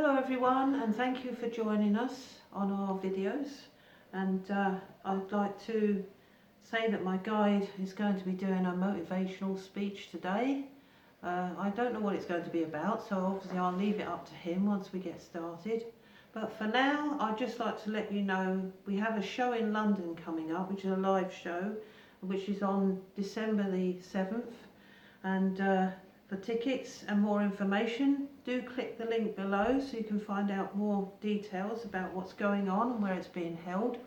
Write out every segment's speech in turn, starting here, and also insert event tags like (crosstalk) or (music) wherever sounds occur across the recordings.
Hello everyone and thank you for joining us on our videos and uh, I'd like to say that my guide is going to be doing a motivational speech today. Uh, I don't know what it's going to be about so obviously I'll leave it up to him once we get started. But for now I'd just like to let you know we have a show in London coming up which is a live show which is on December the 7th and uh, for tickets and more information, do click the link below so you can find out more details about what's going on and where it's being held.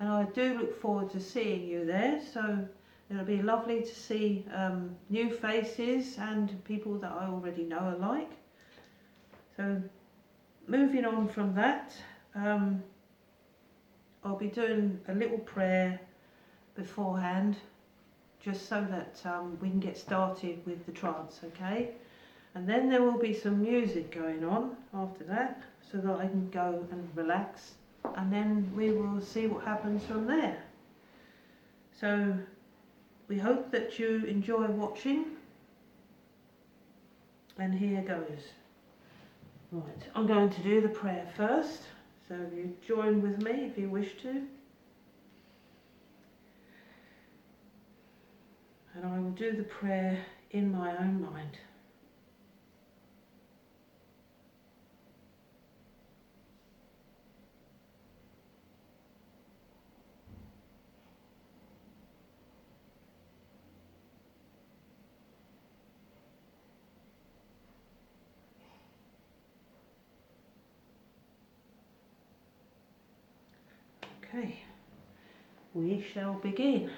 And I do look forward to seeing you there. So it'll be lovely to see um, new faces and people that I already know alike. So moving on from that, um, I'll be doing a little prayer beforehand just so that um, we can get started with the trance, okay? And then there will be some music going on after that so that I can go and relax and then we will see what happens from there. So we hope that you enjoy watching and here goes. Right, I'm going to do the prayer first, so you join with me if you wish to. And I will do the prayer in my own mind. Okay, we shall begin.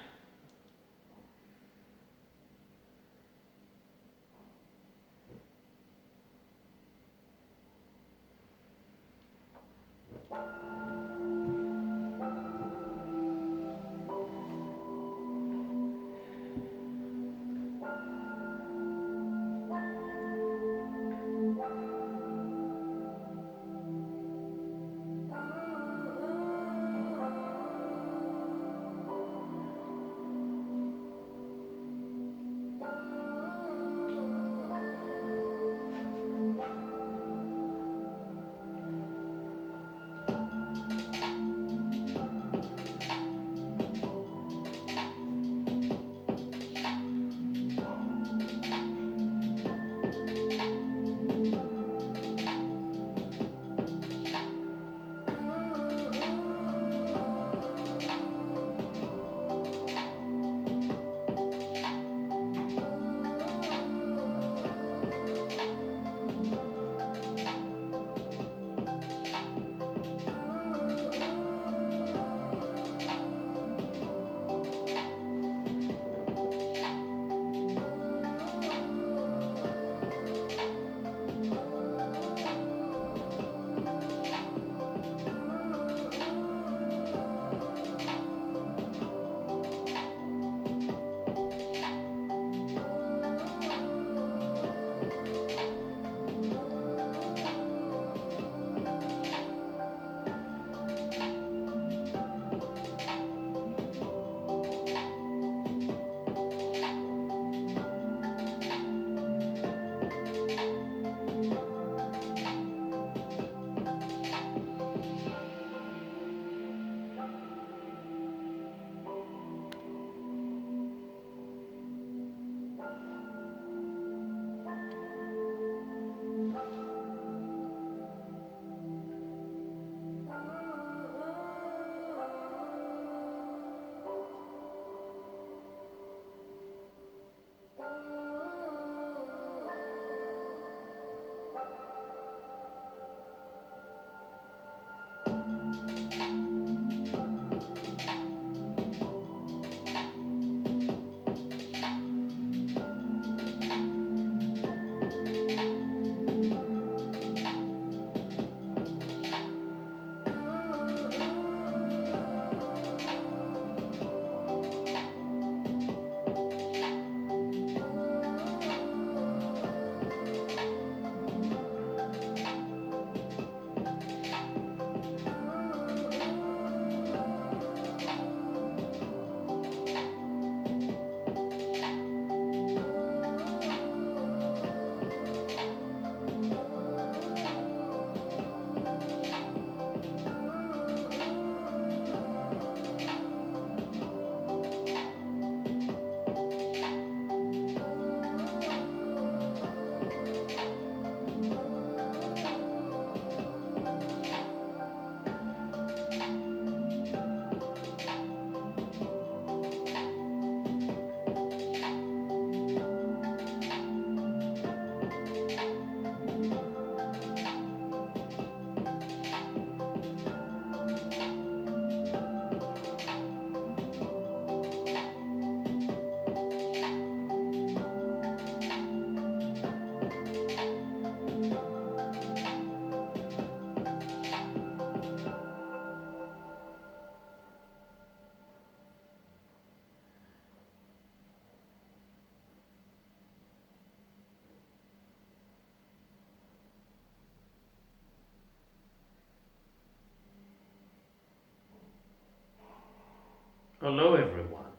Hello, everyone.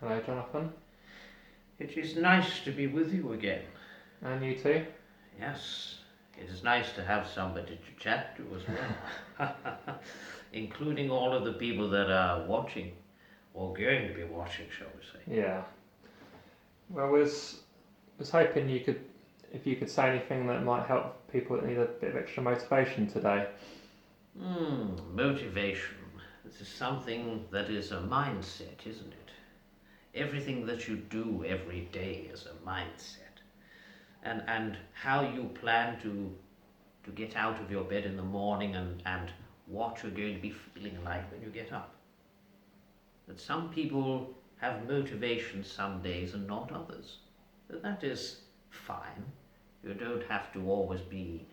Hello, Jonathan. It is nice to be with you again. And you too? Yes, it is nice to have somebody to chat to as well, (laughs) (laughs) including all of the people that are watching or going to be watching, shall we say. Yeah. Well, was was hoping you could, if you could say anything that might help people that need a bit of extra motivation today. Hmm, motivation. This is something that is a mindset, isn't it? Everything that you do every day is a mindset. And, and how you plan to, to get out of your bed in the morning and, and what you're going to be feeling like when you get up. That some people have motivation some days and not others. That is fine. You don't have to always be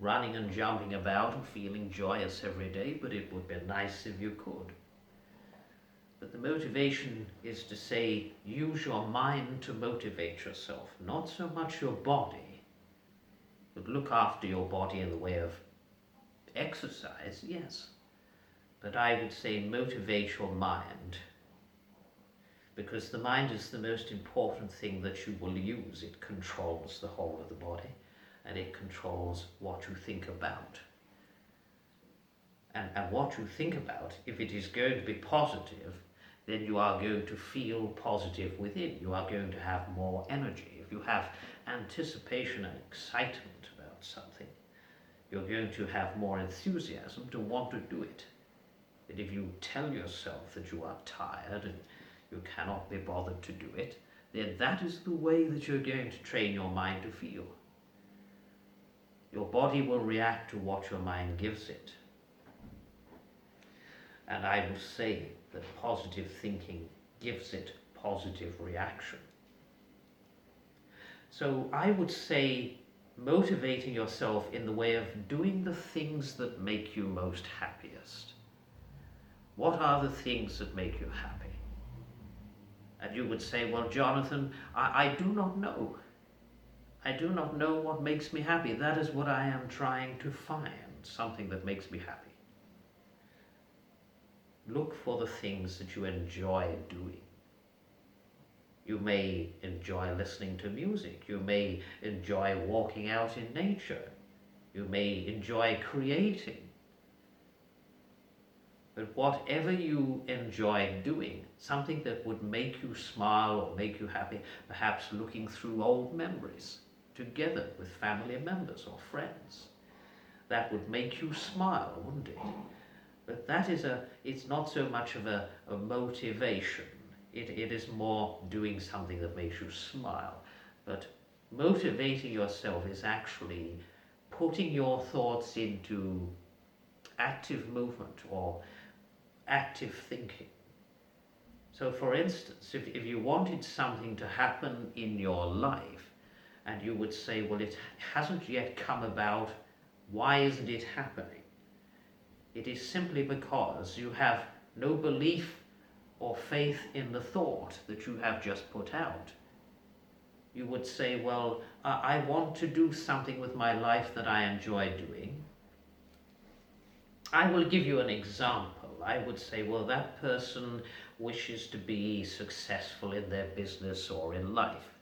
running and jumping about and feeling joyous every day, but it would be nice if you could. But the motivation is to say, use your mind to motivate yourself, not so much your body, but look after your body in the way of exercise, yes. But I would say motivate your mind, because the mind is the most important thing that you will use. It controls the whole of the body and it controls what you think about. And, and what you think about, if it is going to be positive, then you are going to feel positive within. You are going to have more energy. If you have anticipation and excitement about something, you're going to have more enthusiasm to want to do it. But if you tell yourself that you are tired and you cannot be bothered to do it, then that is the way that you're going to train your mind to feel. Your body will react to what your mind gives it. And I would say that positive thinking gives it positive reaction. So I would say motivating yourself in the way of doing the things that make you most happiest. What are the things that make you happy? And you would say, Well, Jonathan, I, I do not know. I do not know what makes me happy. That is what I am trying to find something that makes me happy. Look for the things that you enjoy doing. You may enjoy listening to music. You may enjoy walking out in nature. You may enjoy creating. But whatever you enjoy doing, something that would make you smile or make you happy, perhaps looking through old memories, together with family members or friends. That would make you smile, wouldn't it? But that is a, it's not so much of a, a motivation. It, it is more doing something that makes you smile. But motivating yourself is actually putting your thoughts into active movement or active thinking. So, for instance, if, if you wanted something to happen in your life, and you would say, well, it hasn't yet come about. Why isn't it happening? It is simply because you have no belief or faith in the thought that you have just put out. You would say, well, I want to do something with my life that I enjoy doing. I will give you an example. I would say, well, that person wishes to be successful in their business or in life.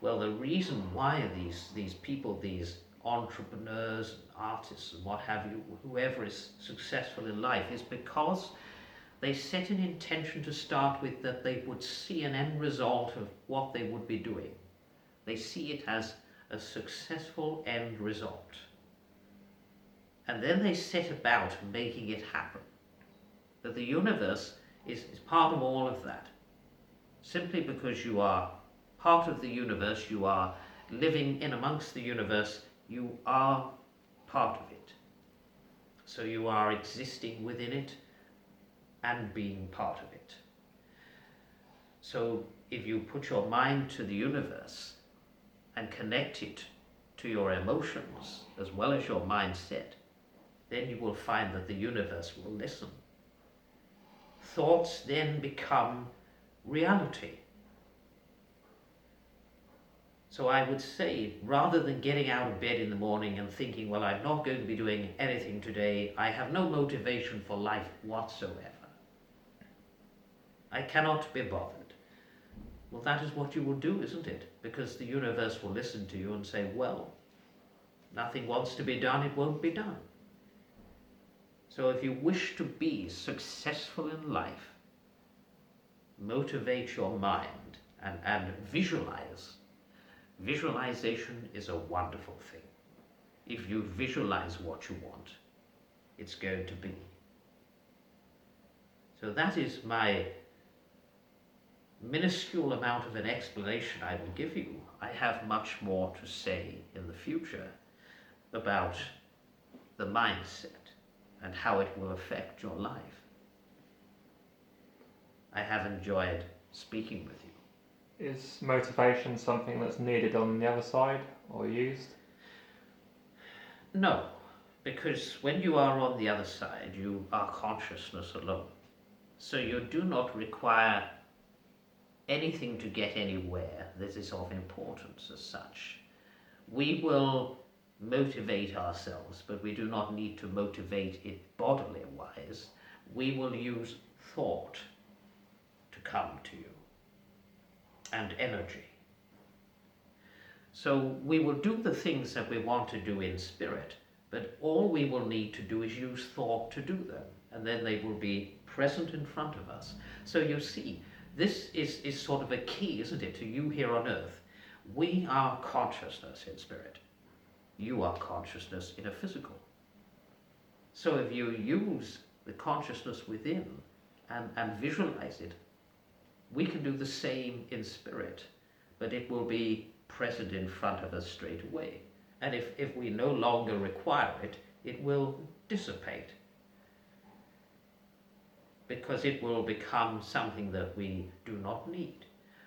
Well, the reason why these, these people, these entrepreneurs, artists, and what have you, whoever is successful in life, is because they set an intention to start with that they would see an end result of what they would be doing. They see it as a successful end result. And then they set about making it happen. That the universe is, is part of all of that. Simply because you are part of the universe, you are living in amongst the universe, you are part of it. So you are existing within it and being part of it. So if you put your mind to the universe and connect it to your emotions as well as your mindset, then you will find that the universe will listen. Thoughts then become reality. So I would say, rather than getting out of bed in the morning and thinking, well, I'm not going to be doing anything today, I have no motivation for life whatsoever. I cannot be bothered. Well, that is what you will do, isn't it? Because the universe will listen to you and say, well, nothing wants to be done, it won't be done. So if you wish to be successful in life, motivate your mind and, and visualize. Visualization is a wonderful thing. If you visualize what you want, it's going to be. So that is my minuscule amount of an explanation I will give you. I have much more to say in the future about the mindset and how it will affect your life. I have enjoyed speaking with you. Is motivation something that's needed on the other side or used? No, because when you are on the other side, you are consciousness alone. So you do not require anything to get anywhere that is of importance as such. We will motivate ourselves, but we do not need to motivate it bodily wise. We will use thought to come to you and energy. So we will do the things that we want to do in spirit, but all we will need to do is use thought to do them, and then they will be present in front of us. So you see, this is, is sort of a key, isn't it, to you here on earth. We are consciousness in spirit. You are consciousness in a physical. So if you use the consciousness within and, and visualize it, we can do the same in spirit, but it will be present in front of us straight away. And if, if we no longer require it, it will dissipate because it will become something that we do not need.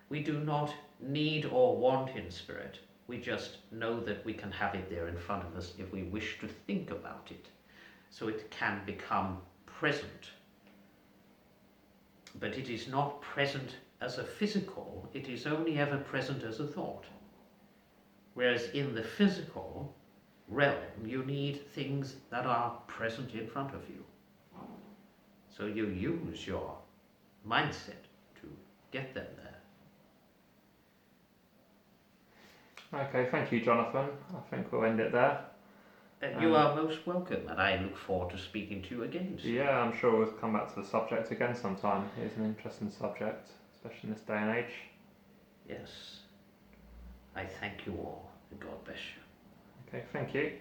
We do not need or want in spirit. We just know that we can have it there in front of us if we wish to think about it. So it can become present. But it is not present as a physical, it is only ever present as a thought. Whereas in the physical realm, you need things that are present in front of you. So you use your mindset to get them there. Okay, thank you, Jonathan. I think we'll end it there. Uh, you Um, are most welcome, and I look forward to speaking to you again. soon. Yeah, I'm sure we'll come back to the subject again sometime. It's an interesting subject, especially in this day and age. Yes. I thank you all, and God bless you. Okay, thank you.